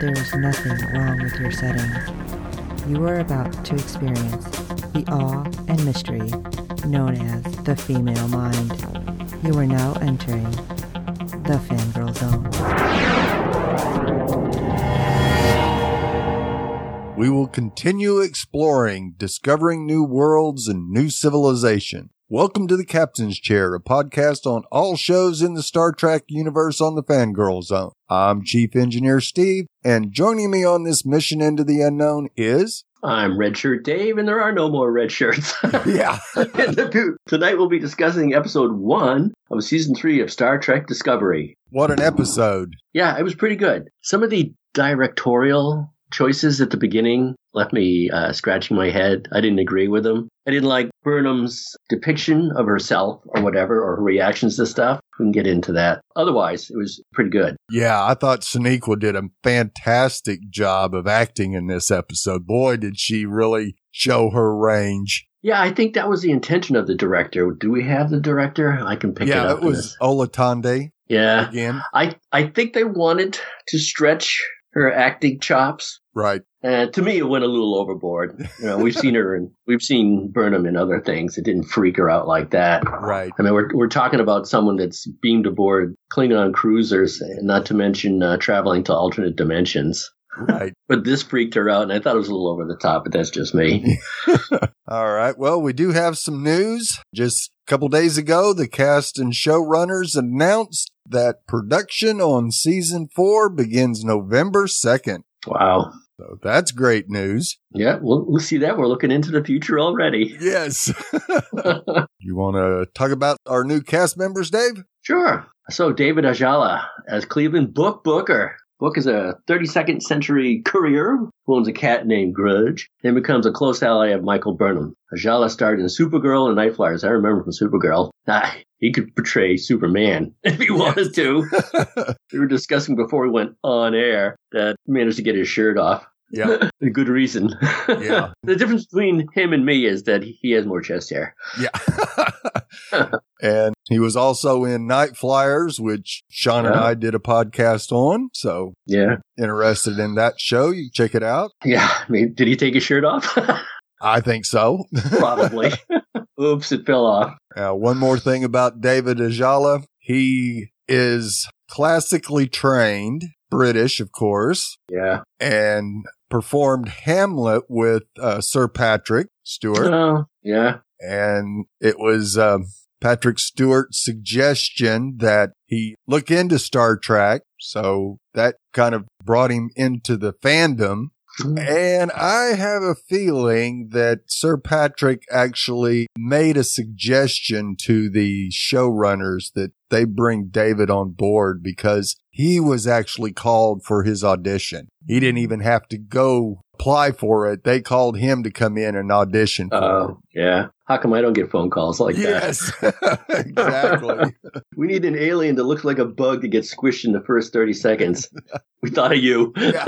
there is nothing wrong with your setting. You are about to experience the awe and mystery known as the female mind. You are now entering the fangirl zone. We will continue exploring, discovering new worlds and new civilization. Welcome to the Captain's Chair, a podcast on all shows in the Star Trek universe on the Fangirl Zone. I'm Chief Engineer Steve, and joining me on this mission into the unknown is I'm Redshirt Dave, and there are no more red shirts. yeah. Tonight we'll be discussing episode one of season three of Star Trek Discovery. What an episode! Yeah, it was pretty good. Some of the directorial choices at the beginning left me uh, scratching my head. I didn't agree with them. I didn't like Burnham's depiction of herself or whatever, or her reactions to stuff. We can get into that. Otherwise, it was pretty good. Yeah, I thought Sonequa did a fantastic job of acting in this episode. Boy, did she really show her range. Yeah, I think that was the intention of the director. Do we have the director? I can pick yeah, it up. Yeah, it was Olatunde. Yeah. Again. I, I think they wanted to stretch her acting chops. Right. And to me, it went a little overboard. You know, we've seen her and we've seen Burnham in other things. It didn't freak her out like that. Right. I mean, we're we're talking about someone that's beamed aboard Klingon cruisers, not to mention uh, traveling to alternate dimensions. Right. But this freaked her out, and I thought it was a little over the top. But that's just me. All right. Well, we do have some news. Just a couple days ago, the cast and showrunners announced that production on season four begins November 2nd. Wow. So that's great news. Yeah, we'll, we'll see that. We're looking into the future already. Yes. you want to talk about our new cast members, Dave? Sure. So, David Ajala as Cleveland Book Booker. Book is a 32nd century courier who owns a cat named Grudge and becomes a close ally of Michael Burnham. Ajala starred in Supergirl and Nightflyers. I remember from Supergirl. Ah, he could portray Superman if he wanted to. we were discussing before we went on air that he managed to get his shirt off. Yeah. a good reason. Yeah. the difference between him and me is that he has more chest hair. Yeah. and he was also in Nightflyers, which Sean and I did a podcast on. So Yeah. interested in that show, you check it out. Yeah. I mean, did he take his shirt off? I think so. Probably. Oops, it fell off. Uh, one more thing about David Ajala. He is classically trained, British, of course, Yeah. and performed Hamlet with uh, Sir Patrick Stewart. Oh, yeah. And it was um, Patrick Stewart's suggestion that he look into Star Trek. So that kind of brought him into the fandom. Mm. And I have a feeling that Sir Patrick actually made a suggestion to the showrunners that they bring David on board because he was actually called for his audition. He didn't even have to go apply for it. They called him to come in and audition for uh, it. Oh, yeah. How come I don't get phone calls like that? Yes, exactly. We need an alien that looks like a bug that gets squished in the first 30 seconds. we thought of you. yeah.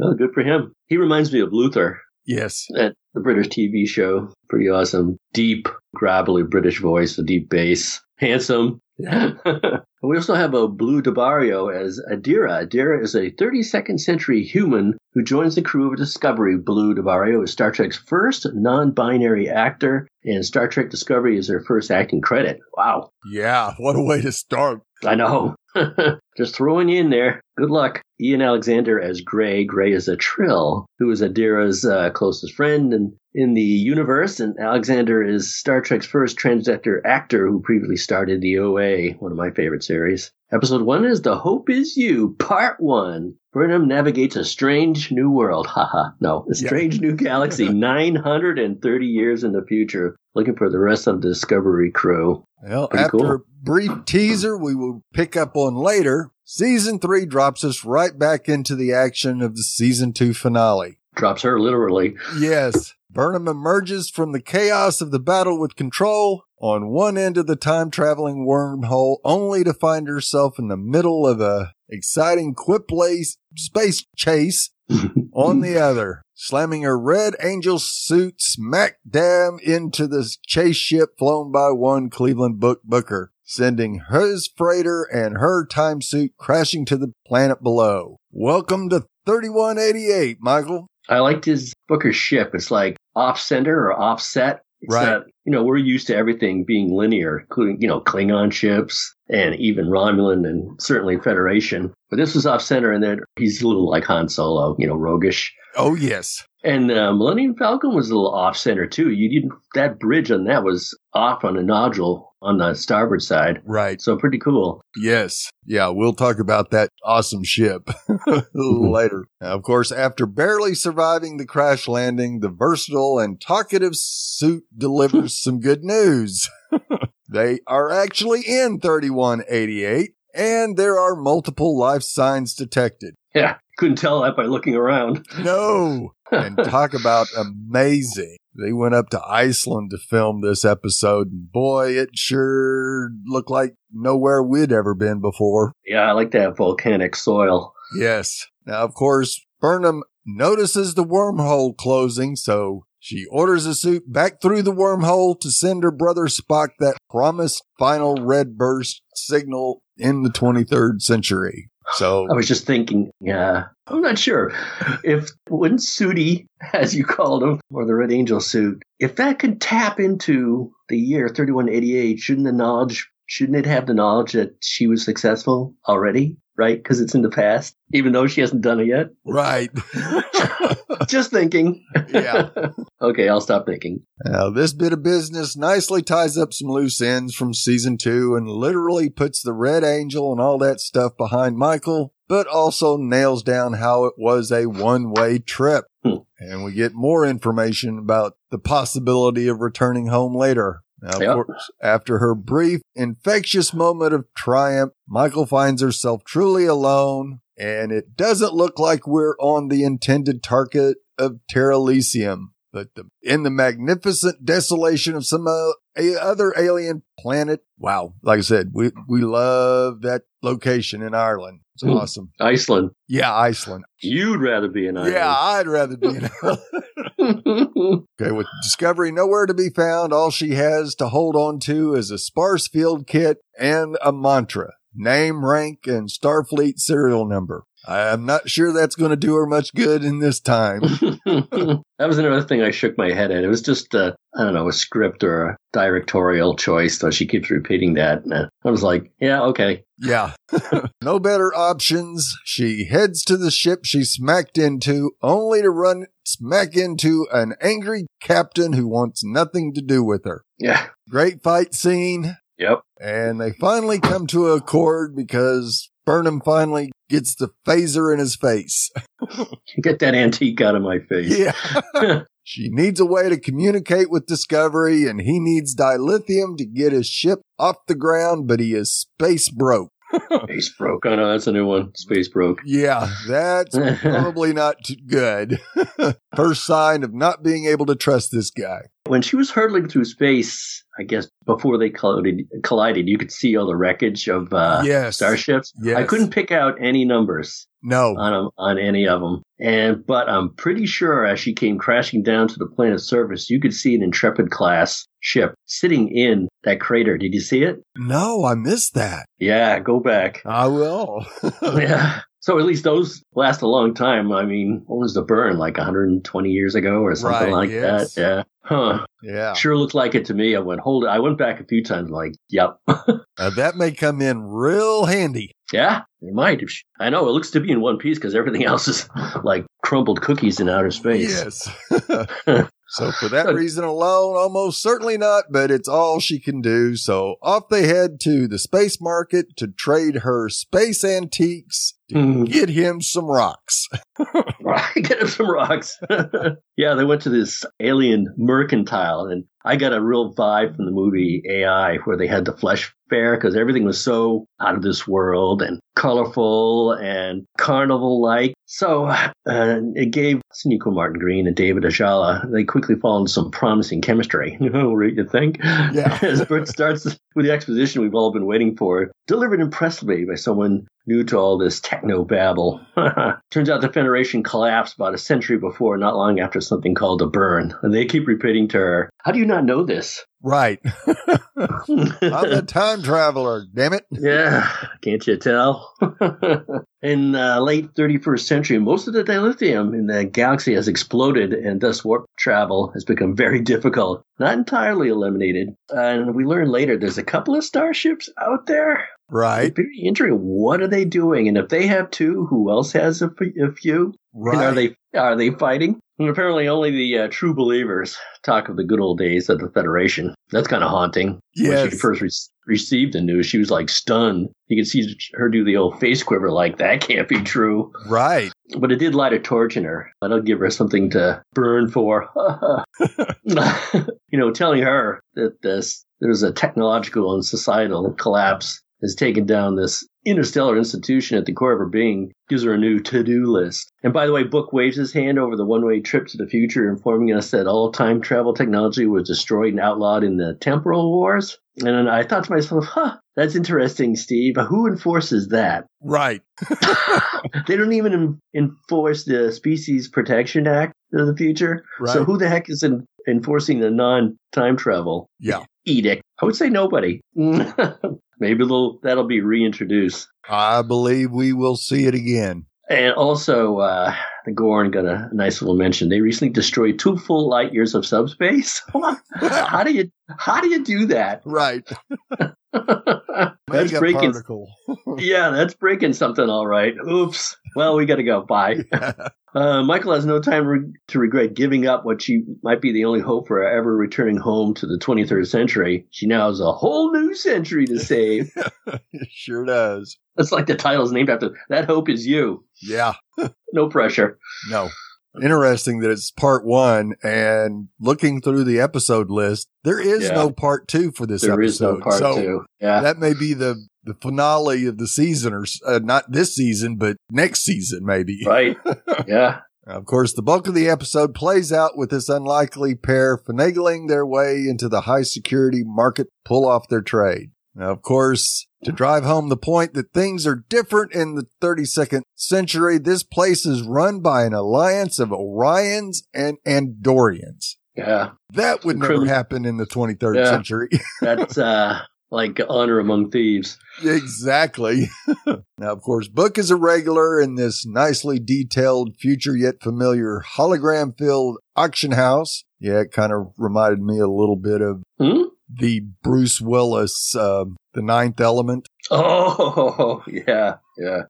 Oh, good for him. He reminds me of Luther Yes. at the British TV show. Pretty awesome. Deep, gravelly British voice, a deep bass. Handsome. we also have a Blu del Barrio as Adira. Adira is a 32nd century human who joins the crew of Discovery. Blu del Barrio is Star Trek's first non-binary actor, and Star Trek Discovery is her first acting credit. Wow. Yeah. What a way to start. I know. Just throwing you in there. Good luck. Ian Alexander as Gray. Gray is a Trill, who is Adira's uh, closest friend and in the universe. And Alexander is Star Trek's first transgender actor who previously started the OA, one of my favorite series. Episode one is The Hope Is You, Part One. Burnham navigates a strange new world. Haha. no, a strange new galaxy 930 years in the future looking for the rest of the Discovery crew. Well, Pretty after cool. a brief teaser we will pick up on later, season three drops us right back into the action of the season two finale. Drops her literally. Yes. Burnham emerges from the chaos of the battle with control on one end of the time traveling wormhole only to find herself in the middle of a exciting quiplay space chase on the other, slamming her red angel suit smack dab into the chase ship flown by one Cleveland Book Booker, sending his freighter and her time suit crashing to the planet below. Welcome to 3188, Michael. I liked his Booker ship. It's like off center or offset. It's Right. not- you know, we're used to everything being linear, including, you know, Klingon ships and even Romulan and certainly Federation. But this was off center and then he's a little like Han Solo, you know, roguish. Oh, yes. And uh, Millennium Falcon was a little off center too. You didn't, that bridge on that was off on a nodule on the starboard side. Right. So pretty cool. Yes. Yeah, we'll talk about that awesome ship later. Now, of course, after barely surviving the crash landing, the versatile and talkative suit delivers some good news. they are actually in 3188 and there are multiple life signs detected. Yeah. Couldn't tell that by looking around. No. And talk about amazing. They went up to Iceland to film this episode and boy, it sure looked like nowhere we'd ever been before. Yeah, I like that volcanic soil. Yes. Now, of course, Burnham notices the wormhole closing, so she orders a suit back through the wormhole to send her brother Spock that promised final red burst signal in the 23rd century. So, I was just thinking, yeah, I'm not sure if when Sudi, as you called him, or the Red Angel suit, if that could tap into the year 3188, shouldn't the knowledge, shouldn't it have the knowledge that she was successful already? Right? Because it's in the past, even though she hasn't done it yet. right. just thinking. Yeah. okay, I'll stop thinking. Now, this bit of business nicely ties up some loose ends from season two and literally puts the Red Angel and all that stuff behind Michael, but also nails down how it was a one way trip. Hmm. And we get more information about the possibility of returning home later. Now, of Yep. course, after her brief, infectious moment of triumph, Michael finds herself truly alone, and it doesn't look like we're on the intended target of Terralysium but the, in the magnificent desolation of some uh, a other alien planet. Wow. Like I said, we, we love that location in Ireland. It's Hmm. awesome. Iceland. Yeah, Iceland. You'd rather be in Ireland. Yeah, I'd rather be in Ireland. Okay, with Discovery nowhere to be found, all she has to hold on to is a sparse field kit and a mantra. Name, rank, and Starfleet serial number. I'm not sure that's going to do her much good in this time. that was another thing I shook my head at. It was just, uh, I don't know, a script or a directorial choice. So she keeps repeating that. And I was like, yeah, okay. Yeah. no better options. She heads to the ship she smacked into, only to run smack into an angry captain who wants nothing to do with her. Yeah. Great fight scene. Yep. And they finally come to a accord because Burnham finally gets the phaser in his face. Get that antique out of my face. Yeah. she needs a way to communicate with Discovery and he needs dilithium to get his ship off the ground, but he is space broke. Space broke. Oh know that's a new one. Space broke. Yeah, that's probably not good. First sign of not being able to trust this guy. When she was hurtling through space, I guess before they collided, collided you could see all the wreckage of uh, yes. starships. Yes. I couldn't pick out any numbers No. on on any of them, and but I'm pretty sure as she came crashing down to the planet's surface, you could see an Intrepid class ship sitting in that crater. Did you see it? No, I missed that. Yeah, go back. I will. yeah. So at least those last a long time. I mean, what was the burn? Like 120 years ago or something Right, like yes. that. Yeah. Huh. yeah. Sure looked like it to me. I went, hold it. I went back a few times like, yep. Now, uh, that may come in real handy. yeah, it might. I know it looks to be in one piece because everything else is like crumbled cookies in outer space. Yes. So for that reason alone, almost certainly not, but it's all she can do. So off they head to the space market to trade her space antiques to Mhm. get him some rocks. Get him some rocks. yeah, they went to this alien mercantile, and I got a real vibe from the movie AI, where they had the flesh fair because everything was so out of this world and colorful and carnival-like. So uh, it gave Sonequa Martin Green and David Ajala. They quickly fall into some promising chemistry. you think? Yeah. As Bert starts with the exposition we've all been waiting for, delivered impressively by someone new to all this techno babble. Turns out the Federation collapsed about a century before, not long after something called a burn. And they keep repeating to her, How do you not know this? Right. I'm a time traveler, damn it. yeah, can't you tell? in uh, late 31st century, most of the dilithium in the galaxy has exploded, and thus warp travel has become very difficult. Not entirely eliminated. And we learn later there's a couple of starships out there. Right. Very interesting. What are they doing? And if they have two, who else has a, f- a few? Right. And are they are they fighting? And apparently, only the uh, true believers talk of the good old days of the Federation. That's kind of haunting. When she first re- received the news, she was like stunned. You can see her do the old face quiver, like that can't be true. Right. But it did light a torch in her. That'll give her something to burn for. you know, telling her that this there's a technological and societal collapse has taken down this interstellar institution at the core of her being gives her a new to-do list. And by the way, Book waves his hand over the one-way trip to the future, informing us that all time travel technology was destroyed and outlawed in the temporal wars. And I thought to myself, huh, that's interesting, Steve. But who enforces that? Right. they don't even enforce the Species Protection Act of the future. Right. So who the heck is en- enforcing the non-time travel Yeah. edict? I would say nobody. Maybe they'll, that'll be reintroduced. I believe we will see it again. And also, uh, the Gorn got a nice little mention. They recently destroyed two full light years of subspace. how do you how do you do that? Right. that's breaking. Yeah, that's breaking something. All right. Oops. Well, we got to go. Bye. Uh, Michael has no time re- to regret giving up what she might be the only hope for ever returning home to the 23rd century. She now has a whole new century to save. it sure does. It's like the title's named after. That hope is you. Yeah. No pressure. No. Interesting that it's part one and looking through the episode list, there is Yeah. no part two for this There episode. is no part so two. Yeah. that may be the, the finale of the season or, uh, not this season, but next season, maybe. right. Yeah. Of course, the bulk of the episode plays out with this unlikely pair finagling their way into the high security market pull off their trade. Now, of course, to drive home the point that things are different in the 32nd century, this place is run by an alliance of Orions and Andorians. Yeah. That would never happen in the 23rd Yeah. century. That's uh, like honor among thieves. exactly. now, of course, Book is a regular in this nicely detailed, future yet familiar hologram filled auction house. Yeah, it kind of reminded me a little bit of Hmm? the Bruce Willis, um, the ninth element. Oh, yeah. Yeah.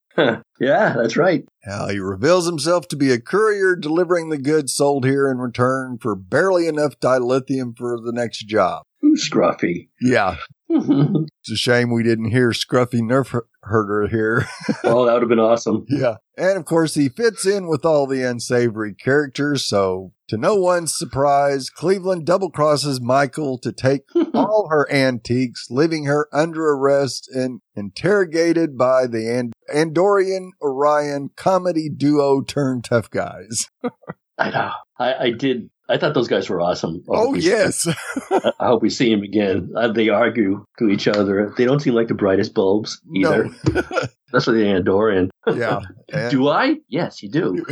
Yeah, that's right. Now, he reveals himself to be a courier delivering the goods sold here in return for barely enough dilithium for the next job. Ooh, scruffy. Yeah. Oh, It's a shame we didn't hear Scruffy Nerf Herder here. Oh, that would have been awesome. Yeah. And of course, he fits in with all the unsavory characters. So, to no one's surprise, Cleveland double crosses Michael to take all her antiques, leaving her under arrest and interrogated by the And- Andorian Orion comedy duo turned tough guys. I know. I, I did. I thought those guys were awesome. I Oh, yes. I I hope we see him again. Uh, they argue to each other. They don't seem like the brightest bulbs either. No. That's what the Andorian. yeah. And- Do I? Yes, you do.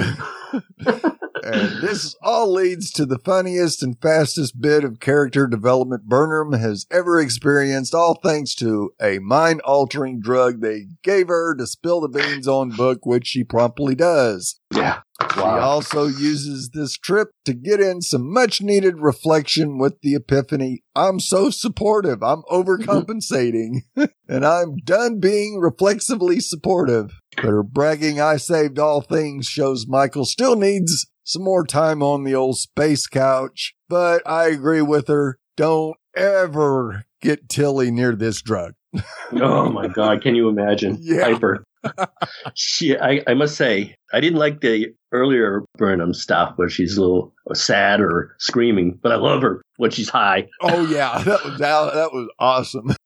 and this all leads to the funniest and fastest bit of character development Burnham has ever experienced, all thanks to a mind altering drug they gave her to spill the beans on book, which she promptly does. Yeah. She Wow. also uses this trip to get in some much needed reflection with the epiphany. I'm so supportive. I'm overcompensating and I'm done being reflexively supportive. But her bragging I saved all things shows Michael still needs some more time on the old space couch, but I agree with her. Don't ever get Tilly near this drug. oh my God. Can you imagine? Yeah. Piper. she, I, I must say, I didn't like the earlier Burnham stuff where she's a little sad or screaming, but I love her when she's high. Oh yeah, that was that, that was awesome.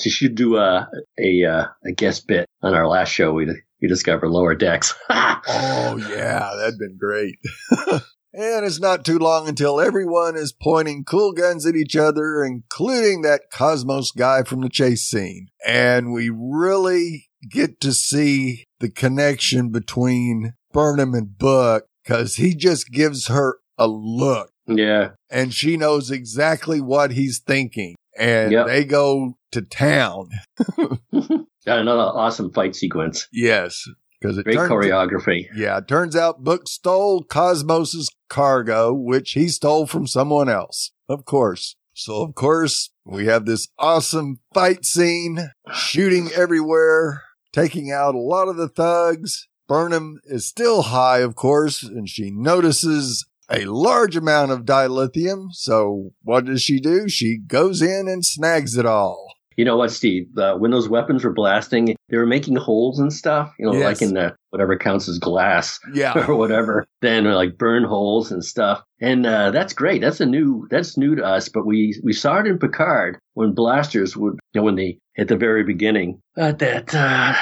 She should do a a, uh, a guest bit on our last show. We we discovered lower decks. oh yeah, that'd been great. and it's not too long until everyone is pointing cool guns at each other, including that Cosmos guy from the chase scene. And we really get to see the connection between Burnham and Book because he just gives her a look yeah, and she knows exactly what he's thinking. And Yep. they go to town. got another awesome fight sequence. Yes. Because it Great choreography. Yeah, it turns out Book stole Cosmos's cargo, which he stole from someone else. Of course. So of course, we have this awesome fight scene, shooting everywhere, taking out a lot of the thugs. Burnham is still high, of course, and she notices a large amount of dilithium. So what does she do? She goes in and snags it all. You know what, Steve? Uh, when those weapons were blasting, they were making holes and stuff. You know, Yes. like in the whatever counts as glass Yeah. or whatever. Then like burn holes and stuff. And uh, that's great. That's a new. That's new to us. But we we saw it in Picard when blasters would. You know, when they at the very beginning at that. Uh,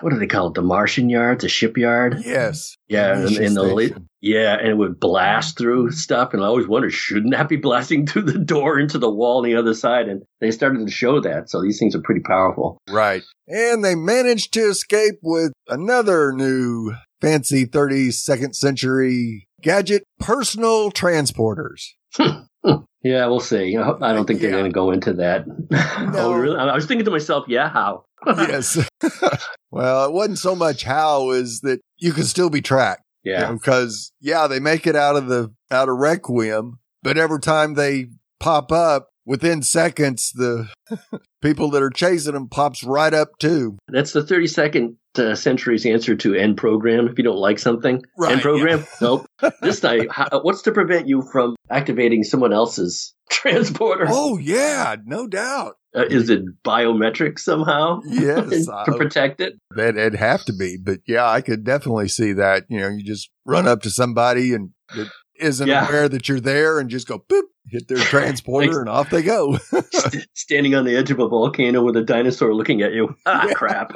what do they call it? The Martian yard, the shipyard. Yes. Yeah, and, Mission and the late, yeah, and it would blast through stuff. And I always wondered, shouldn't that be blasting through the door into the wall on the other side? And they started to show that. So these things are pretty powerful. Right. And they managed to escape with another new fancy 32nd century gadget personal transporters. Hmm, hmm. Yeah, we'll see. I I don't think they're Yeah. going to go into that. oh, really? I was thinking to myself, yeah, how? Yes. well, it wasn't so much how is that you can still be tracked. Yeah. Because yeah, they make it out of the out of Requiem, but every time they pop up within seconds, the people that are chasing them pops right up too. That's the 32nd uh, century's answer to end program. If you don't like something, Right, end program. Nope. This time, how, what's to prevent you from activating someone else's transporter? Oh yeah, no doubt. Uh, is it biometric somehow? Yes, to I- protect it. That it'd have to be, but yeah, I could definitely see that. You know, you just run up to somebody and that isn't Yeah. aware that you're there and just go boop, hit their transporter and off they go. St- standing on the edge of a volcano with a dinosaur looking at you. Ah, Yeah. crap.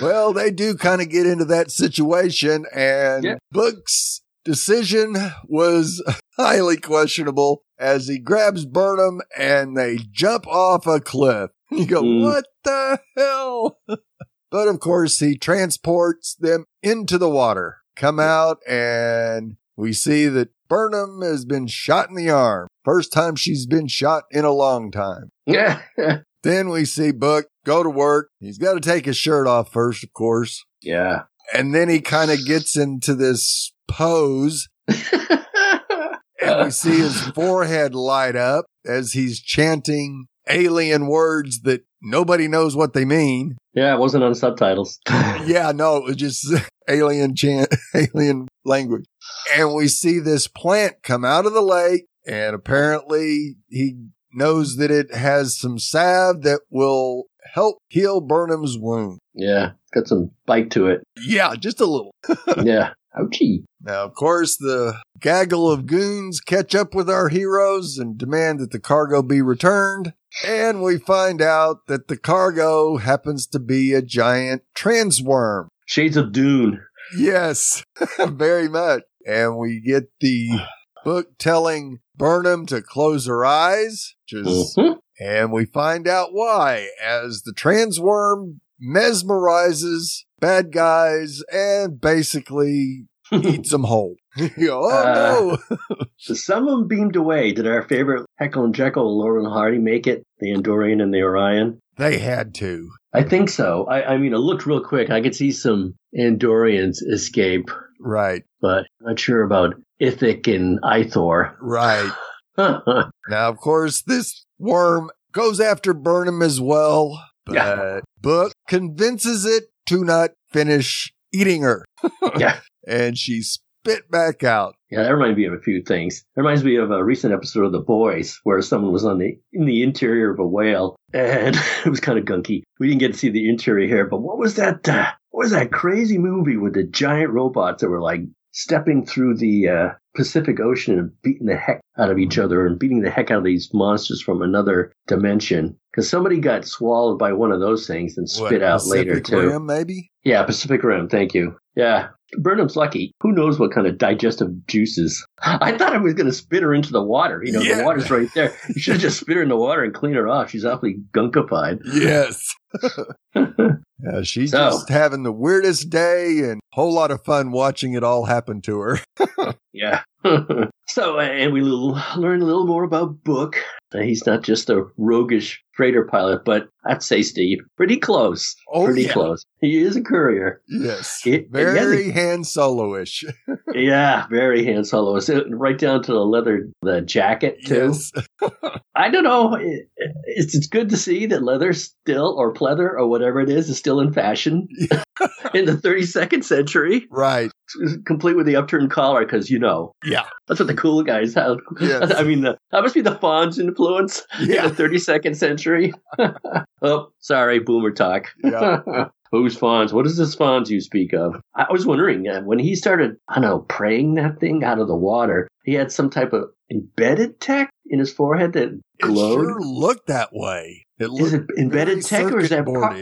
well, they do kind of get into that situation and Yeah. Book's decision was highly questionable as he grabs Burnham and they jump off a cliff. You go, Mm. what the hell? but of course, he transports them into the water, come out, and we see that Burnham has been shot in the arm. First time she's been shot in a long time. Yeah. Then we see Book go to work. He's got to take his shirt off first, of course. yeah. And then he kind of gets into this pose and we see his forehead light up as he's chanting alien words that nobody knows what they mean. yeah, it wasn't on subtitles. Yeah, no, it was just alien chant, alien language. And we see this plant come out of the lake and apparently he knows that it has some salve that will help heal Burnham's wound. yeah, got some bite to it. Yeah, just a little. Yeah. Ouchie. Now, of course, the gaggle of goons catch up with our heroes and demand that the cargo be returned. And we find out that the cargo happens to be a giant transworm. Shades of Dune. Yes, very much. And we get the book telling Burnham to close her eyes, which is, Mhm. and we find out why as the transworm mesmerizes bad guys and basically eats them whole. You oh Uh, no. So some of them beamed away. Did our favorite Heckle and Jekyll, Lauren Hardy, make it? The Andorian and the Orion? they had to. I think so. I, I mean, it looked real quick. I could see some Andorians escape, Right, but not sure about Ithic and Ithor. right. Now, of course, this worm goes after Burnham as well, Yeah. Book convinces it to not finish eating her. Yeah. And she spit back out. Yeah, that reminds me of a few things. It reminds me of a recent episode of The Boys where someone was on the in the interior of a whale, and it was kind of gunky. We didn't get to see the interior here, but what was that? Uh, what was that crazy movie with the giant robots that were like stepping through the uh, Pacific Ocean and beating the heck out of each mm-hmm. other and beating the heck out of these monsters from another dimension? Because somebody got swallowed by one of those things and spit What, out Pacific later too. Pacific Rim, maybe? Yeah, Pacific Rim. Thank you. Yeah. Burnham's lucky. Who knows what kind of digestive juices? I thought I was going to spit her into the water. You know, Yeah. the water's right there. You should have just spit her in the water and clean her off. She's awfully gunkified. Yes. Yeah, she's So- just having the weirdest day and a whole lot of fun watching it all happen to her. yeah. so, uh, and we little, learn a little more about Book. Uh, he's not just a roguish freighter pilot, but I'd say, Steve, pretty close. Oh, pretty yeah. close. He is a courier. Yes. It- Very Han Solo-ish. yeah, very hand solo. So right down to the leather, the jacket too. Yes. I don't know. It- It's, it's good to see that leather still, or pleather, or whatever it is, is still in fashion in the 32nd century, Right. complete with the upturned collar, because you know Yeah. that's what the cool guys. Yes. I mean, the, that must be the Fonz influence Yeah. in the 32nd century. oh, sorry, boomer talk. Yeah. Who's Fonz? What is this Fonz you speak of? I was wondering uh, when he started, I don't know, praying that thing out of the water. He had some type of embedded tech in his forehead that It glowed. sure looked that way. It Is it embedded tech or is that part,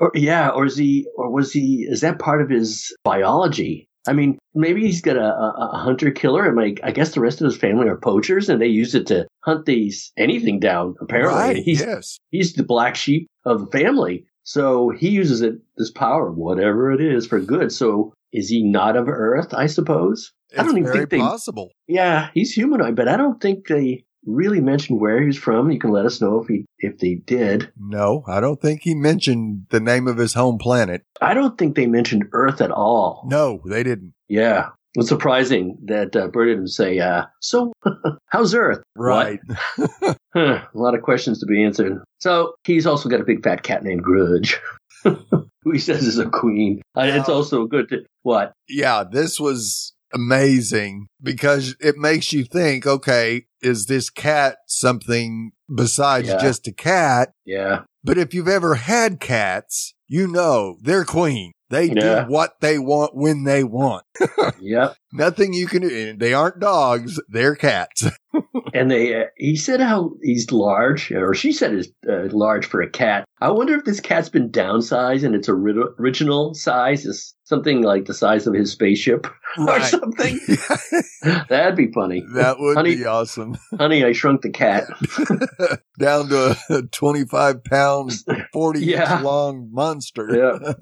or, yeah, or is he, or was he, is that part of his biology? I mean, maybe he's got a, a, a hunter killer, and like I guess the rest of his family are poachers, and they use it to hunt these anything down. Apparently, Right. he's yes. he's the black sheep of the family, so he uses it this power, whatever it is, for good. So is he not of Earth? I suppose. I don't even think they- possible. Yeah, he's humanoid, but I don't think they really mentioned where he's from. You can let us know if he if they did. No, I don't think he mentioned the name of his home planet. I don't think they mentioned Earth at all. No, they didn't. Yeah. It's surprising that uh, Bert didn't say, uh, so how's Earth? Right. Huh, a lot of questions to be answered. So he's also got a big fat cat named Grudge, who he says is a queen. And it's also good to, what? yeah, this was amazing because it makes you think, okay, is this cat something besides Yeah. just a cat? Yeah. But if you've ever had cats, you know they're queen. They Yeah. do what they want when they want. Yep. Nothing you can do. They aren't dogs. They're cats. And they, uh, he said how he's large, or she said is uh, large for a cat. I wonder if this cat's been downsized and its original size is something like the size of his spaceship or something. That'd be funny. that would Honey- be awesome. Honey, I shrunk the cat. Down to a 25 pound, 40 Yeah. inch long monster. Yeah.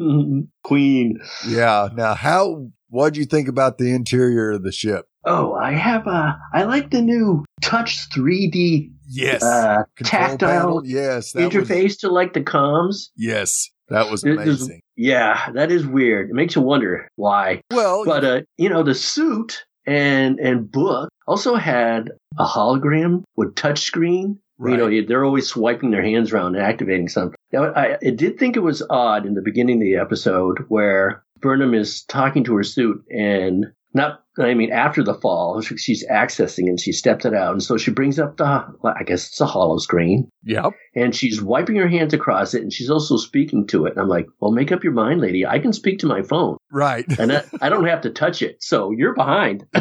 Mhm. Queen. Yeah. Now, how, what'd you think about the interior of the ship? Oh, I have a. I like the new Touch 3D Yes. uh, tactile panel? Yes. That was- interface to like the comms. yes. That was amazing. Yeah, that is weird. It makes you wonder why. Well, But uh, you know, the suit and and book also had a hologram with touchscreen. You know, they're always swiping their hands around and activating something. Now, I, I did think it was odd in the beginning of the episode where Burnham is talking to her suit and not, I mean, after the fall, she's accessing and she stepped it out. And so she brings up the, well, I guess it's a hollow screen yep. and she's wiping her hands across it and she's also speaking to it. And I'm like, well, make up your mind, lady. I can speak to my phone Right. and I, I don't have to touch it. So you're behind.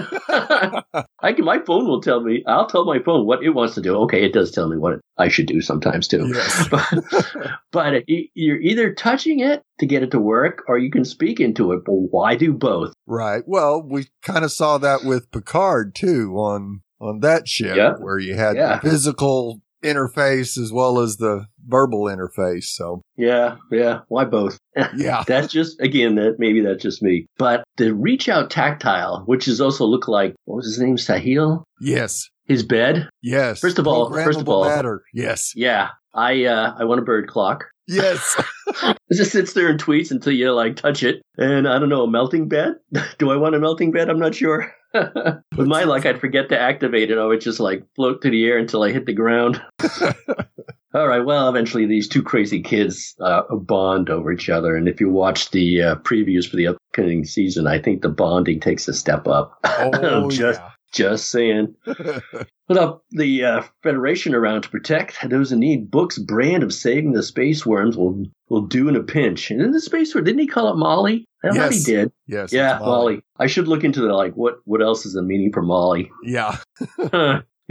I can, my phone will tell me, I'll tell my phone what it wants to do. Okay. It does tell me what I should do sometimes too. yes. But, but you're either touching it to get it to work or you can speak into it. But why do both? Right. Well, we kind of saw that with Picard too on on that ship Yeah. where you had Yeah. the physical interface as well as the verbal interface. So, Yeah. Yeah. Why both? yeah. That's just again that maybe that's just me. But the reach out tactile, which is also look like what was his name, Sahil? Yes. His bed. Yes. First of all- first of all- matter. Yes. Yeah, I uh, I want a bird clock. Yes. It just sits there and tweets until you like touch it. And I don't know, a melting bed? Do I want a melting bed? I'm not sure. With my luck, I'd forget to activate it. I would just like float through the air until I hit the ground. All right. Well, eventually these two crazy kids uh, bond over each other, and if you watch the uh, previews for the upcoming season, I think the bonding takes a step up. Oh, just, yeah. Just saying. Put up the uh, Federation around to protect those in need. Book's brand of saving the space worms will will do in a pinch. And in the space worm, didn't he call it Molly? I thought Yes. he did. yes. yeah, it's Molly. I should look into the like what what else is the meaning for Molly. Yeah.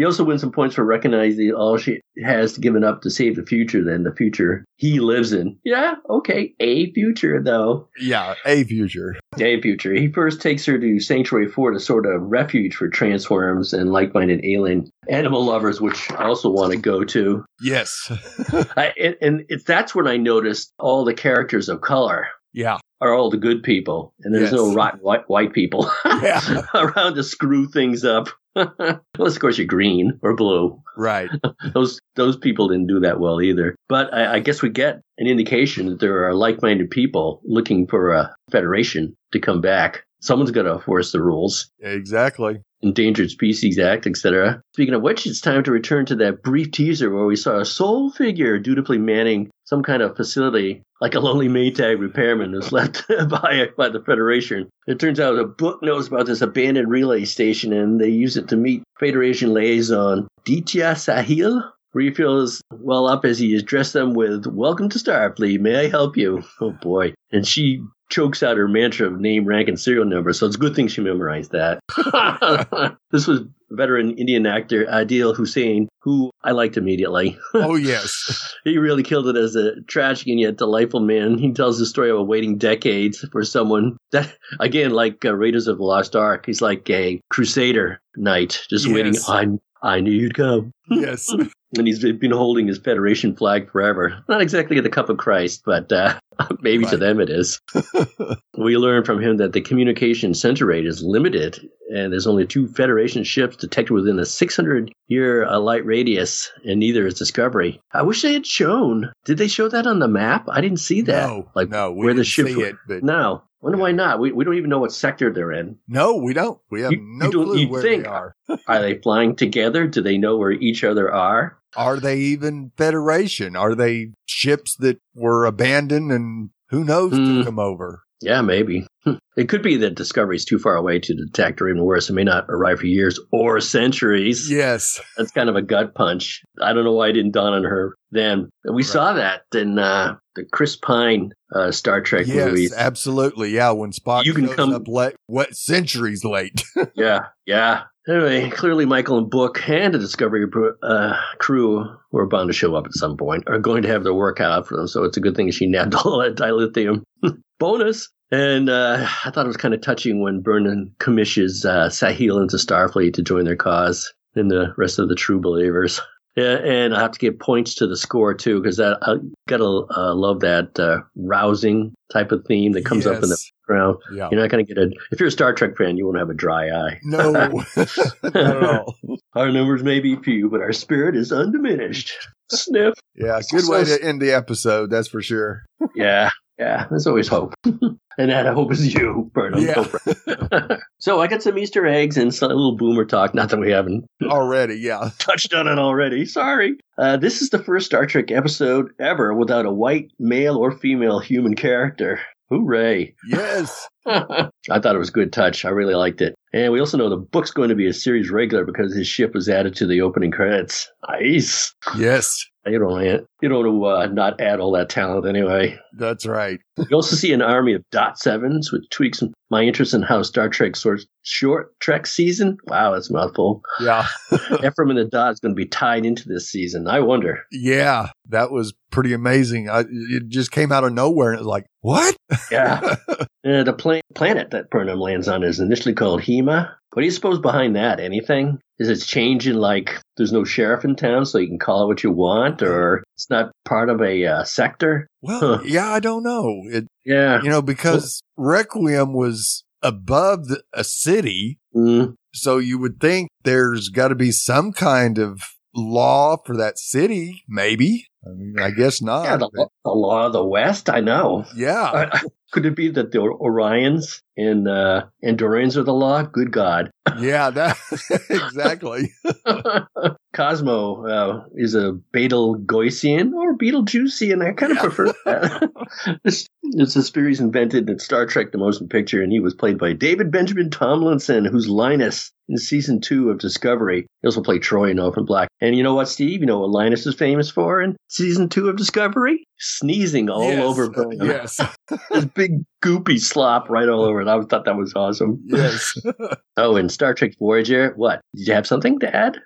He also wins some points for recognizing all she has given up to save the future than the future he lives in. Yeah, okay, a future though. Yeah. A future. A future. He first takes her to Sanctuary Fort, a sort of refuge for transworms and like-minded alien animal lovers, which I also want to go to. Yes. I, and and it's that's when I noticed all the characters of color yeah. are all the good people, and there's Yes. no rotten white, white people Yeah. around to screw things up. Unless, of course, you're green or blue. Right. Those those people didn't do that well either. But I, I guess we get an indication that there are like-minded people looking for a federation to come back. Someone's going to enforce the rules. Exactly. Endangered Species Act, etc. Speaking of which, it's time to return to that brief teaser where we saw a sole figure dutifully manning some kind of facility, like a lonely Maytag repairman who's left by by the Federation. It turns out a book knows about this abandoned relay station, and they use it to meet Federation liaison Ditya Sahil. Where feels well up as he addressed them with "Welcome to Starfleet. May I help you?" Oh boy! And she chokes out her mantra of name, rank, and serial number. So it's a good thing she memorized that. this was veteran Indian actor Adil Hussain, who I liked immediately. Oh, yes. he really killed it as a tragic and yet delightful man. He tells the story of a waiting decades for someone that, again, like uh, Raiders of the Lost Ark, he's like a crusader knight, just waiting. Yes. I, I knew you'd come. yes. And he's been holding his Federation flag forever. Not exactly at the cup of Christ, but uh, maybe to them it is. we learn from him that the communication center rate is limited, and there's only two Federation ships detected within a 600 year uh, light radius, and neither is Discovery. I wish they had shown. Did they show that on the map? I didn't see that. No. like no. We where the didn't ships see were- it, but No. Wonder why not? We, we don't even know what sector they're in. no, we don't. We have You- no you clue where think- they are. Are they flying together? Do they know where each other are? Are they even Federation? Are they ships that were abandoned and who knows took them over? Yeah, maybe. Hmm. It could be that Discovery is too far away to detect, or even worse, it may not arrive for years or centuries. Yes. That's kind of a gut punch. I don't know why it didn't dawn on her then. We saw that in uh, the Chris Pine uh, Star Trek Yes, movies. absolutely. Yeah, when Spock You can come- up late, what centuries late? yeah, yeah. Anyway, clearly Michael and Book and the Discovery uh, crew who are bound to show up at some point are going to have their work out for them. So it's a good thing she nabbed all that dilithium. Bonus. And uh, I thought it was kind of touching when Burnham commissions uh, Sahil into Starfleet to join their cause and the rest of the true believers. Yeah, and I have to give points to the score too because that I gotta uh, love that uh, rousing type of theme that comes up in the Yes. background. yeah. You're not going to get a. If you're a Star Trek fan, you won't have a dry eye. No, not at all. Our numbers may be few, but our spirit is undiminished. Sniff. Yeah, good way to end the episode, that's for sure. Yeah, yeah. There's always hope, and that hope is you, Burnham. Yeah. so I got some Easter eggs and some, a little boomer talk. Not that we haven't Already, yeah. touched on it already. Sorry. Uh, this is the first Star Trek episode ever without a white male or female human character. Hooray! Yes. I thought it was a good touch. I really liked it. And we also know the book's going to be a series regular because his ship was added to the opening credits. Nice. Yes. You don't want you don't want to uh, not add all that talent anyway. That's right. you also see an army of dot sevens, which tweaks my interest in how Star Trek sorts short Trek season. Wow, that's a mouthful. Yeah. Ephraim and the Dot is going to be tied into this season. I wonder. Yeah. That was pretty amazing. I, it just came out of nowhere and it was like, what? Yeah. Uh, the pla- planet that Burnham lands on is initially called Hima. What do you suppose behind that? Anything? Is it changing like there's no sheriff in town, so you can call it what you want, or it's not part of a uh, sector? Well, Huh. yeah, I don't know. It, Yeah. you know, because Requiem was above the, a city. Mm, So you would think there's got to be some kind of law for that city, maybe. I mean, I guess not. yeah, the, but the law of the West, I know. yeah. Could it be that the Orions and uh, Andorians are the law? Good God. Yeah, that exactly. Cosmo uh, is a Betelgeuseian or Betelgeusian. I kind of Yeah. prefer that. this, it's a series invented in Star Trek The Motion Picture, and he was played by David Benjamin Tomlinson, who's Linus in season two of Discovery. He also played Troy in Orphan Black. And you know what, Steve? You know what Linus is famous for in season two of Discovery? Sneezing all Yes, over uh, yes, This big goopy slop right all over it. I thought that was awesome. yes. Oh, in Star Trek Voyager, what? Did you have something to add?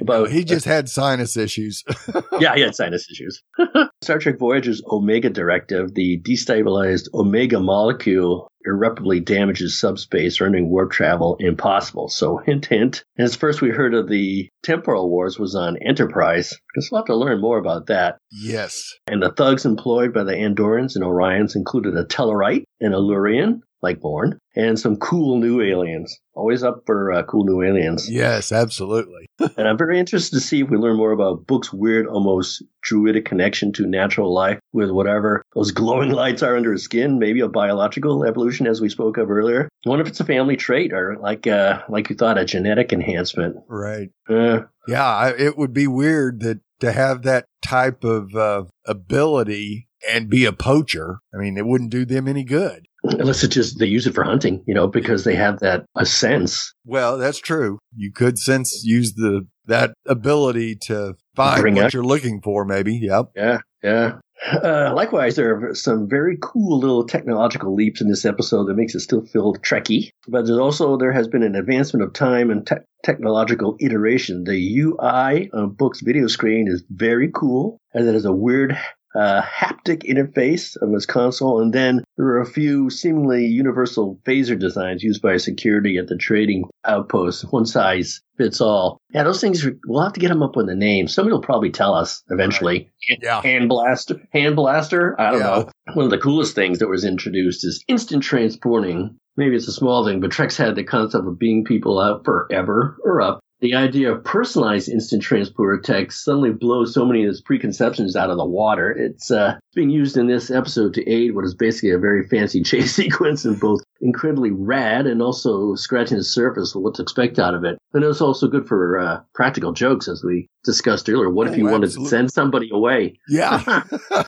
About- he just had sinus issues. yeah, he had sinus issues. Star Trek Voyager's Omega Directive, the destabilized Omega molecule, irreparably damages subspace, rendering warp travel impossible. So, hint, hint. And as first we heard of the temporal wars was on Enterprise. Guess we'll have to learn more about that. yes. And the thugs employed by the Andorans and Orions included a Tellarite, an Allurian, like Born, and some cool new aliens. Always up for uh, cool new aliens. Yes, absolutely. And I'm very interested to see if we learn more about Book's weird, almost druidic connection to natural life with whatever those glowing lights are under his skin. Maybe a biological evolution, as we spoke of earlier. I wonder if it's a family trait or like, uh, like you thought, a genetic enhancement. Right. Uh, Yeah, I, it would be weird that to have that type of uh, ability and be a poacher. I mean, it wouldn't do them any good. Unless it's just they use it for hunting, you know, because they have that a sense. Well, that's true. You could sense use the that ability to find Bring what you're looking for. Maybe. Yep. Yeah, yeah. Uh, likewise, there are some very cool little technological leaps in this episode that makes it still feel trekky. But there's also there has been an advancement of time and te- technological iteration. The UI on Book's video screen is very cool, as it has a weird uh, haptic interface of his console, and then there are a few seemingly universal phaser designs used by security at the trading outpost. One size fits all. Yeah, those things we'll have to get them up with the name. Somebody will probably tell us eventually. Yeah. Hand blaster, hand blaster. I don't Yeah. know. One of the coolest things that was introduced is instant transporting. Maybe it's a small thing, but Trek's had the concept of being people out forever or up. The idea of personalized instant transporter tech suddenly blows so many of his preconceptions out of the water. It's uh, being used in this episode to aid what is basically a very fancy chase sequence and both incredibly rad and also scratching the surface of what to expect out of it. And it's also good for uh, practical jokes, as we discussed earlier. What if Oh, you wanted to send somebody away? Yeah.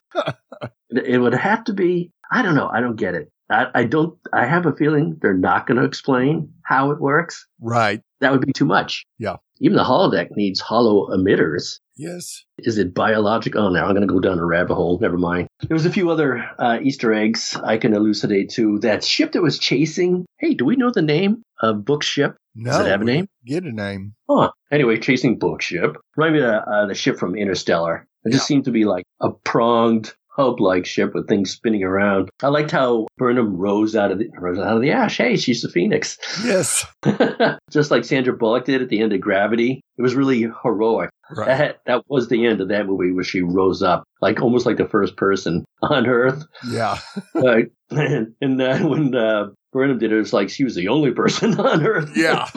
It would have to be. I don't know. I don't get it. I, I don't. I have a feeling they're not going to explain how it works. right. That would be too much. Yeah. Even the holodeck needs holo emitters. Yes. Is it biologic? Oh, now I'm going to go down a rabbit hole. Never mind. There was a few other uh, Easter eggs I can elucidate to. That ship that was chasing. Hey, do we know the name of Book's ship? No. Does it have a name? Get a name. Huh. Anyway, chasing Book ship. Remind me of the, uh, the ship from Interstellar. It just seemed to be like a pronged hub-like ship with things spinning around. I liked how Burnham rose out of the rose out of the ash. Hey, she's the Phoenix. Yes. just like Sandra Bullock did at the end of Gravity. It was really heroic. Right. That that was the end of that movie where she rose up, like almost like the first person on Earth. Yeah. Uh, and and uh, when uh, Burnham did it, it was like she was the only person on Earth. Yeah.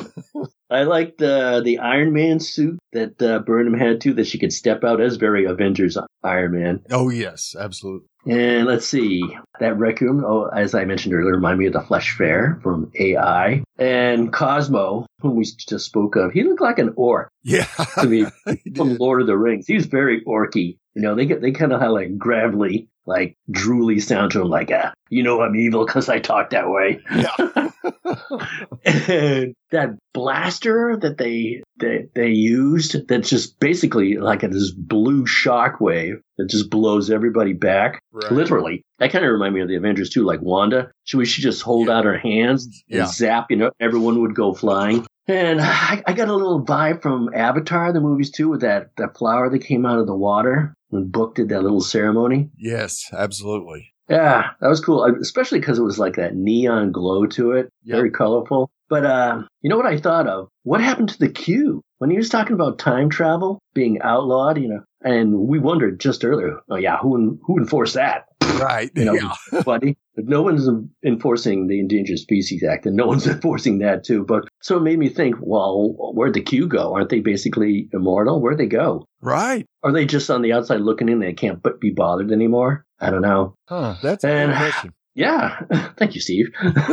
I liked uh, the Iron Man suit that uh, Burnham had too, that she could step out as very Avengers Iron Man. Oh yes. Absolutely. And let's see, that Requiem, oh, as I mentioned earlier, remind me of the Flesh Fair from AI. And Cosmo, whom we just spoke of, he looked like an orc Yeah. to me from. Lord of the Rings. He was very orky. You know, they get they kind of have like gravelly, like drooly sound to him, like, ah, you know, I'm evil because I talk that way. Yeah. and that blaster that they they they used, that's just basically like a, this blue shockwave that just blows everybody back, Right. literally. That kind of remind me of the Avengers too, like Wanda. Should we should just hold out her hands and Yeah. zap? You know, everyone would go flying. And I, I got a little vibe from Avatar, the movies too, with that that flower that came out of the water when Book did that little ceremony. Yes. Absolutely. Yeah, that was cool, especially because it was like that neon glow to it, Yep. very colorful. But uh, you know what I thought of? What happened to the Q when he was talking about time travel being outlawed? You know, and we wondered just earlier. Oh yeah, who who enforced that? Right. You know, yeah. buddy. No one's enforcing the Endangered Species Act, and no one's enforcing that too. But so it made me think, well, where'd the Q go? Aren't they basically immortal? Where'd they go? Right. Are they just on the outside looking in? They can't but be bothered anymore. I don't know. Huh. That's a good question. Yeah. Thank you, Steve.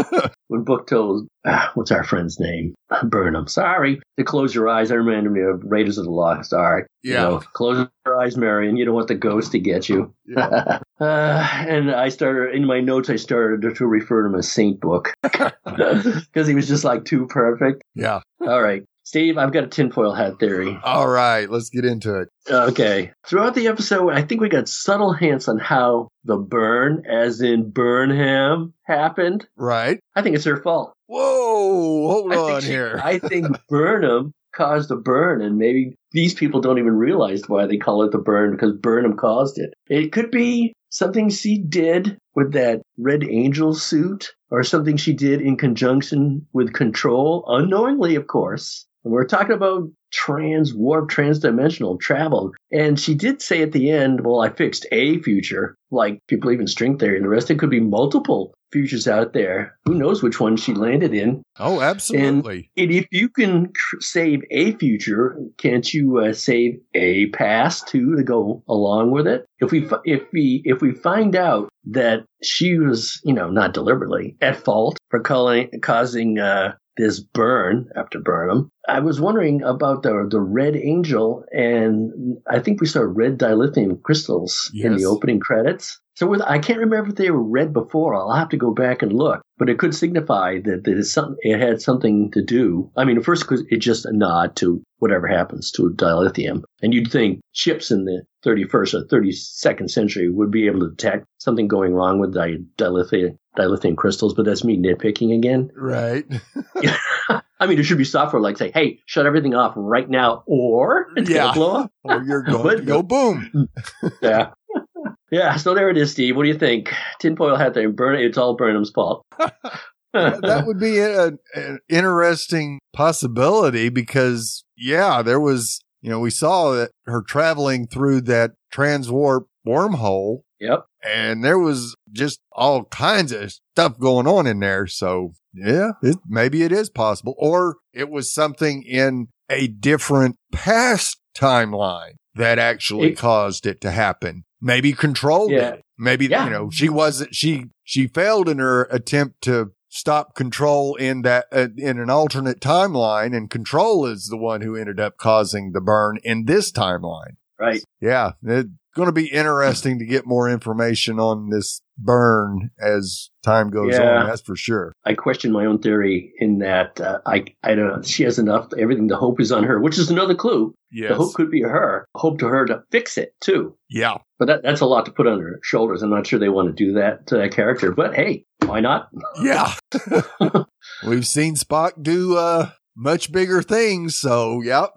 when Book told, uh, what's our friend's name? Burnham. Sorry. To close your eyes, I reminded me of Raiders of the Lost Ark. Yeah. You know, close your eyes, Marion. You don't want the ghost to get you. Yeah. uh, and I started, in my notes, I started to refer to him as Saint Book. Because he was just like too perfect. yeah. All right. Steve, I've got a tinfoil hat theory. All right. Let's get into it. Okay. Throughout the episode, I think we got subtle hints on how the burn, as in Burnham, happened. Right. I think it's her fault. Whoa. Hold I on she- here. I think Burnham caused the burn, and maybe these people don't even realize why they call it the burn because Burnham caused it. It could be something she did with that Red Angel suit, or something she did in conjunction with Control, unknowingly, of course. And we're talking about trans warp transdimensional travel. And she did say at the end, well, I fixed a future, like people even string theory, and the rest it could be multiple futures out there. Who knows which one she landed in? oh, absolutely. And if you can save a future, can't you uh, save a past too to go along with it? If we if we if we find out that she was, you know, not deliberately at fault for calling, causing uh, this burn after Burnham, I was wondering about the the red angel, and I think we saw red dilithium crystals in the opening credits. So with, I can't remember if they were red before. I'll have to go back and look. But it could signify that, that some, it had something to do. I mean, at first, it's just a nod to whatever happens to dilithium. And you'd think ships in the 31st or 32nd century would be able to detect something going wrong with di- dilithium, dilithium crystals. But that's me nitpicking again. Right. I mean, there should be software like say, hey, shut everything off right now, or it's Yeah. to blow up. or you're going But- to go boom. Yeah. Yeah, so there it is, Steve. What do you think? Tinfoil hat there, burn it. it's all Burnham's fault. that would be a, an interesting possibility because, yeah, there was, you know, we saw that her traveling through that transwarp wormhole yep. and there was just all kinds of stuff going on in there. So yeah, it, maybe it is possible or it was something in a different past timeline that actually It- caused it to happen. Maybe controlled Yeah. it. Maybe, Yeah. you know, she wasn't, she, she failed in her attempt to stop control in that, uh, in an alternate timeline and control is the one who ended up causing the burn in this timeline. Right. Yeah, it's going to be interesting to get more information on this burn as time goes Yeah. on. That's for sure. I question my own theory in that uh, I I don't know. She has enough. Everything. The hope is on her, which is another clue. Yes. The hope could be her. Hope to her to fix it too. yeah. But that, that's a lot to put on her shoulders. I'm not sure they want to do that to that character. But hey, why not? Yeah. We've seen Spock do uh much bigger things, so yep.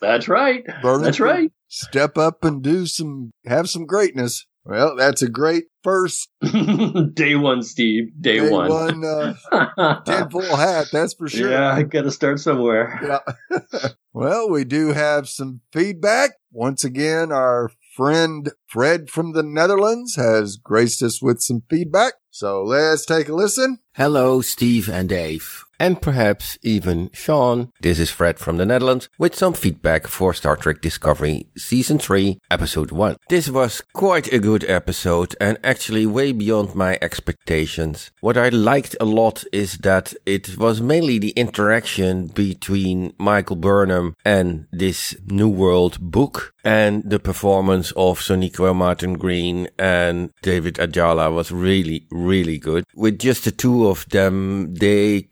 That's right. Burnham That's right. Step up and do some have some greatness. Well, that's a great first day one, Steve. Day, day one. one uh tinfoil hat, that's for sure. Yeah, I got to start somewhere. Yeah. well, we do have some feedback. Once again, our friend Fred from the Netherlands has graced us with some feedback. So let's take a listen. Hello, Steve and Dave. And perhaps even Sean. This is Fred from the Netherlands with some feedback for Star Trek Discovery Season 3, Episode 1. This was quite a good episode and actually way beyond my expectations. What I liked a lot is that it was mainly the interaction between Michael Burnham and this New World book and the performance of Sonequa Martin Green and David Ajala was really, really good. With just the two of them, they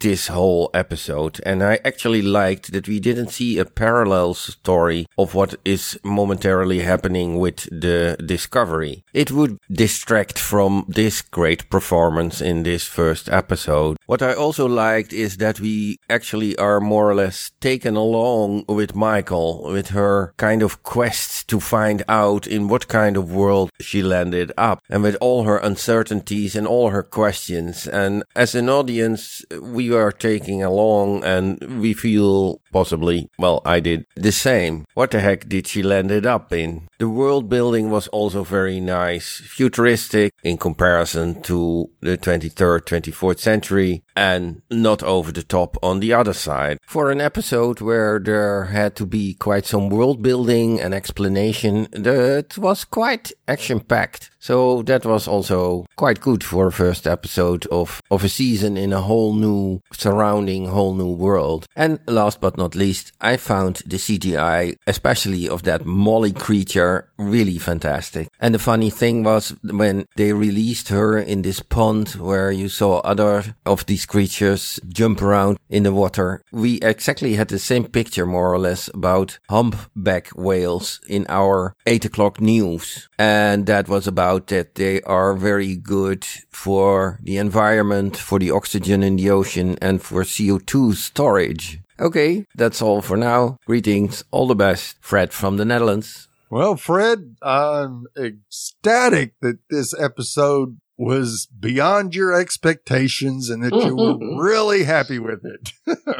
this whole episode. And I actually liked that we didn't see a parallel story of what is momentarily happening with the Discovery. It would distract from this great performance in this first episode. What I also liked is that we actually are more or less taken along with Michael, with her kind of quest to find out in what kind of world she landed up and with all her uncertainties and all her questions. And as an audience, we are taking along and we feel possibly, well, I did the same. What the heck did she land it up in? The world building was also very nice, futuristic in comparison to the 23rd, 24th century and not over the top on the other side. For an episode where there had to be quite some world building and explanation, that was quite action packed. So that was also quite good for a first episode of, of a season in a whole new surrounding, whole new world. And last but not least, I found the CGI, especially of that Molly creature, really fantastic. And the funny thing was when they released her in this pond where you saw other of these creatures jump around in the water, we exactly had the same picture more or less about humpback whales in our eight o'clock news. And that was about that they are very good for the environment, for the oxygen in the ocean and for CO2 storage. Okay, that's all for now. Greetings, all the best. Fred from the Netherlands. Well, Fred, I'm ecstatic that this episode was beyond your expectations and that you were really happy with it.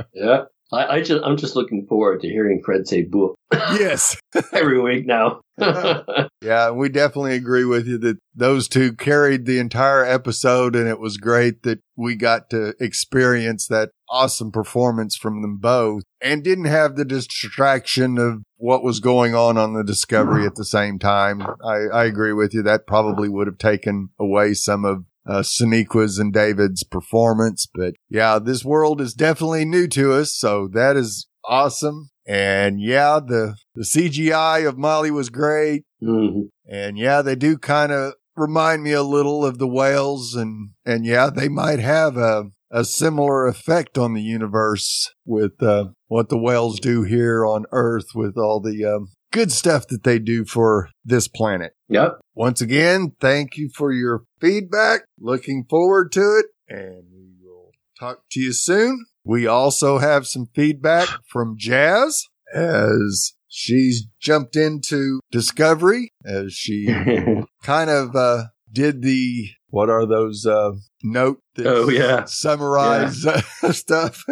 yeah. I, I, just I'm just looking forward to hearing Fred say book. Yes. Every week now. yeah, we definitely agree with you that those two carried the entire episode and it was great that we got to experience that awesome performance from them both and didn't have the distraction of what was going on on the discovery at the same time. I, I agree with you. That probably would have taken away some of uh, Sonequa's and David's performance. But yeah, this world is definitely new to us. So that is awesome. And yeah, the, the CGI of Molly was great. Mm-hmm. And yeah, they do kind of remind me a little of the whales and, and yeah, they might have a, a similar effect on the universe with, uh, what the whales do here on Earth with all the, um, good stuff that they do for this planet. Yep. Once again, thank you for your feedback. Looking forward to it and we will talk to you soon. We also have some feedback from Jazz as she's jumped into Discovery as she kind of uh, did the what are those uh, note that Oh, yeah. summarize uh, stuff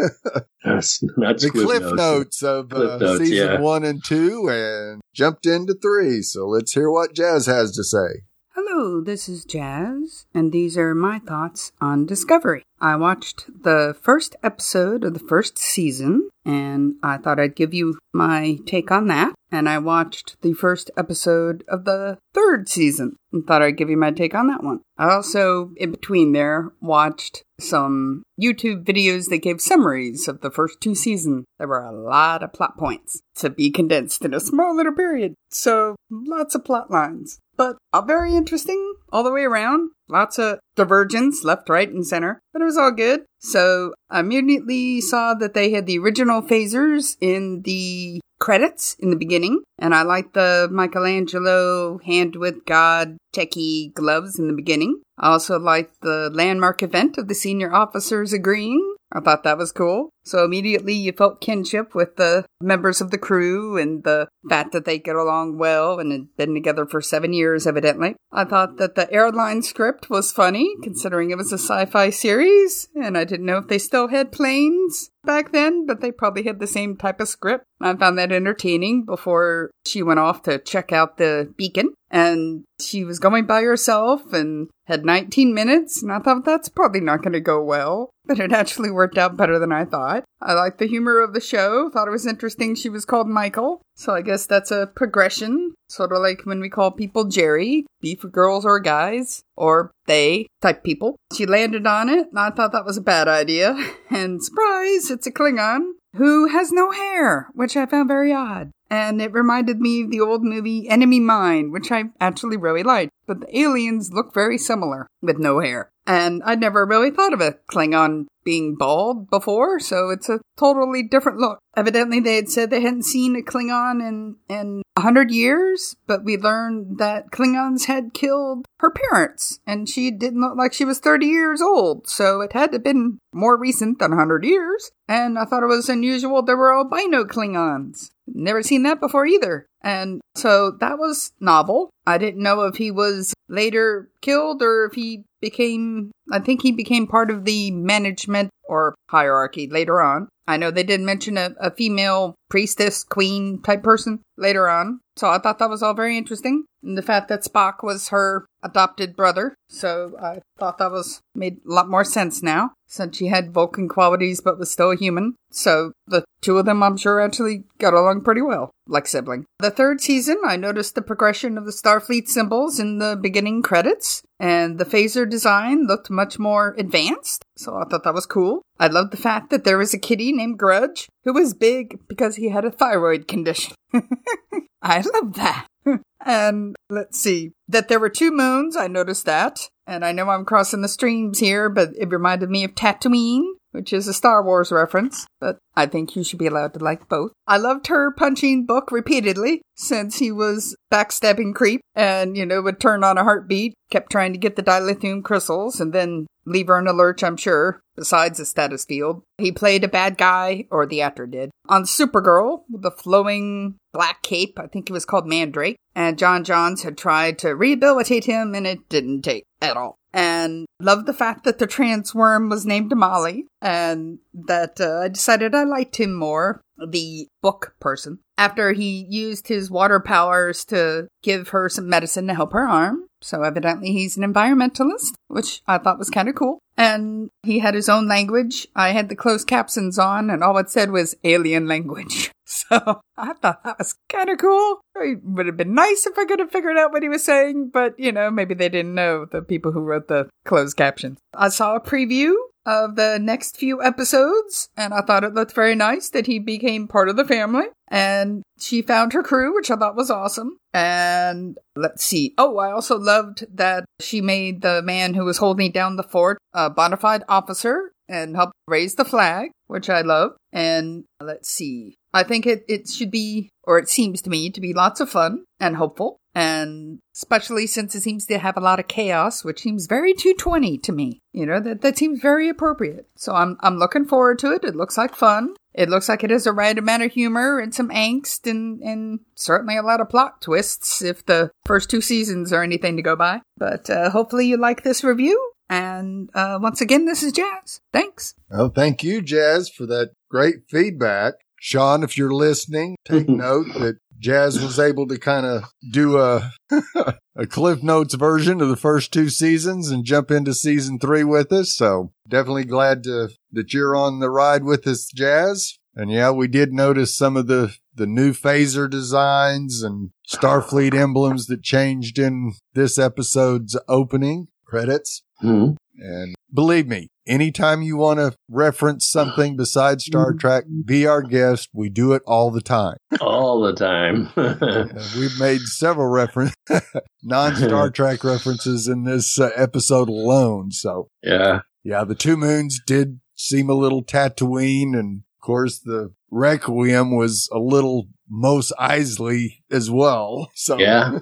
That's not the cliff notes. notes of uh, notes, season yeah. one and two and jumped into three so let's hear what Jazz has to say Hello, this is Jazz, and these are my thoughts on Discovery. I watched the first episode of the first season, and I thought I'd give you my take on that. And I watched the first episode of the third season, and thought I'd give you my take on that one. I also, in between there, watched some YouTube videos that gave summaries of the first two seasons. There were a lot of plot points to be condensed in a small little period, so lots of plot lines but all very interesting all the way around. Lots of divergence, left, right, and center, but it was all good. So I immediately saw that they had the original phasers in the credits in the beginning, and I liked the Michelangelo hand with God techie gloves in the beginning. I also liked the landmark event of the senior officers agreeing. I thought that was cool. So immediately you felt kinship with the members of the crew and the fact that they get along well and had been together for seven years, evidently. I thought that the airline script was funny, considering it was a sci fi series, and I didn't know if they still had planes back then, but they probably had the same type of script. I found that entertaining before she went off to check out the beacon. And she was going by herself and had 19 minutes, and I thought that's probably not going to go well. But it actually worked out better than I thought. I liked the humor of the show, thought it was interesting she was called Michael. So I guess that's a progression, sort of like when we call people Jerry, be for girls or guys, or they type people. She landed on it, and I thought that was a bad idea. And surprise, it's a Klingon who has no hair, which I found very odd. And it reminded me of the old movie Enemy Mine, which I actually really liked. But the aliens look very similar with no hair. And I'd never really thought of a Klingon being bald before, so it's a totally different look. Evidently, they had said they hadn't seen a Klingon in in a hundred years, but we learned that Klingons had killed her parents, and she didn't look like she was thirty years old, so it had to have been more recent than a hundred years. And I thought it was unusual there were albino Klingons. Never seen that before either. And so that was novel. I didn't know if he was later killed or if he became, I think he became part of the management or hierarchy later on. I know they did mention a, a female priestess, queen type person later on. So I thought that was all very interesting. And the fact that Spock was her adopted brother. So I thought that was made a lot more sense now since she had Vulcan qualities but was still a human. So the two of them, I'm sure, actually got along pretty well, like sibling. The third season, I noticed the progression of the Starfleet symbols in the beginning credits, and the phaser design looked much more advanced. So I thought that was cool. I loved the fact that there was a kitty named Grudge who was big because he had a thyroid condition. I love that. and let's see, that there were two moons, I noticed that. And I know I'm crossing the streams here, but it reminded me of Tatooine, which is a Star Wars reference, but I think you should be allowed to like both. I loved her punching Book repeatedly since he was backstabbing creep and, you know, would turn on a heartbeat, kept trying to get the dilithium crystals and then leave her in a lurch, I'm sure, besides the stasis field. He played a bad guy, or the actor did, on Supergirl with the flowing black cape. I think it was called Mandrake. And J'onn J'onzz had tried to rehabilitate him, and it didn't take at all. And loved the fact that the transworm was named Molly, and that uh, I decided I liked him more, the book person, after he used his water powers to give her some medicine to help her arm. So evidently he's an environmentalist, which I thought was kind of cool. And he had his own language. I had the closed captions on and all it said was alien language. So I thought that was kind of cool. It would have been nice if I could have figured out what he was saying, but you know, maybe they didn't know the people who wrote the closed captions. I saw a preview of the next few episodes, and I thought it looked very nice that he became part of the family. And she found her crew, which I thought was awesome. And let's see. Oh, I also loved that she made the man who was holding down the fort a bona fide officer and helped raise the flag, which I love. And let's see. I think it, it should be, or it seems to me to be lots of fun and hopeful. And especially since it seems to have a lot of chaos, which seems very 220 to me. You know, that, that seems very appropriate. So I'm, I'm looking forward to it. It looks like fun. It looks like it has a right amount of humor and some angst and, and certainly a lot of plot twists if the first two seasons are anything to go by. But uh, hopefully you like this review. And uh, once again, this is Jazz. Thanks. Oh, thank you, Jazz, for that great feedback. Sean, if you're listening, take note that Jazz was able to kind of do a a Cliff Notes version of the first two seasons and jump into season three with us. So definitely glad to, that you're on the ride with us, Jazz. And yeah, we did notice some of the the new phaser designs and Starfleet emblems that changed in this episode's opening credits. Mhm. And believe me, anytime you want to reference something besides Star Trek, be our guest. We do it all the time. All the time. We've made several reference non Star Trek references in this uh, episode alone. So yeah. yeah, the two moons did seem a little Tatooine, and of course the Requiem was a little Mos Eisley as well. So Yeah.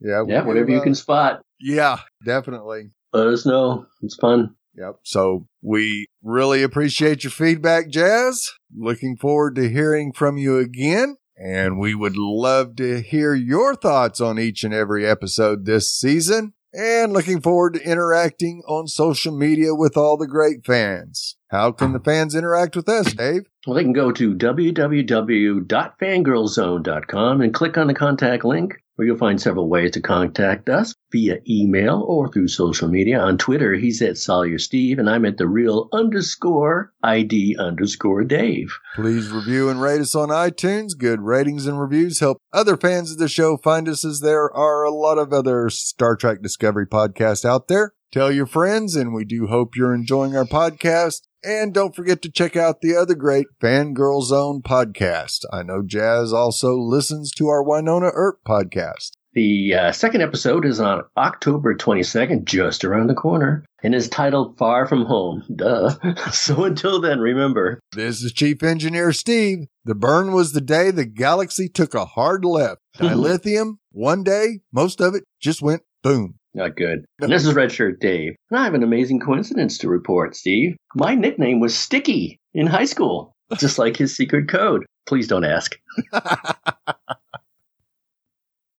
yeah, Yeah. Whatever you uh, can spot, Yeah, definitely. Let us know. It's fun. Yep. So we really appreciate your feedback, Jazz. Looking forward to hearing from you again. And we would love to hear your thoughts on each and every episode this season. And looking forward to interacting on social media with all the great fans. How can the ah. fans interact with us, Dave? Well, they can go to www.fangirlzone.com and click on the contact link, where you'll find several ways to contact us via email or through social media. On Twitter, he's at Sawyer Steve, and I'm at the real underscore ID underscore Dave. Please review and rate us on iTunes. Good ratings and reviews help other fans of the show find us as there are a lot of other Star Trek Discovery podcasts out there. Tell your friends, and we do hope you're enjoying our podcast. And don't forget to check out the other great Fangirl Zone podcast. I know Jazz also listens to our Wynonna Earp podcast. The uh, second episode is on October 22nd, just around the corner, and is titled Far From Home. Duh. so until then, remember, This is Chief Engineer Steve. The burn was the day the galaxy took a hard left. Dilithium, one day, most of it just went boom. Not good. And this is Redshirt Dave. And I have an amazing coincidence to report, Steve. My nickname was Sticky in high school, just like his secret code. Please don't ask.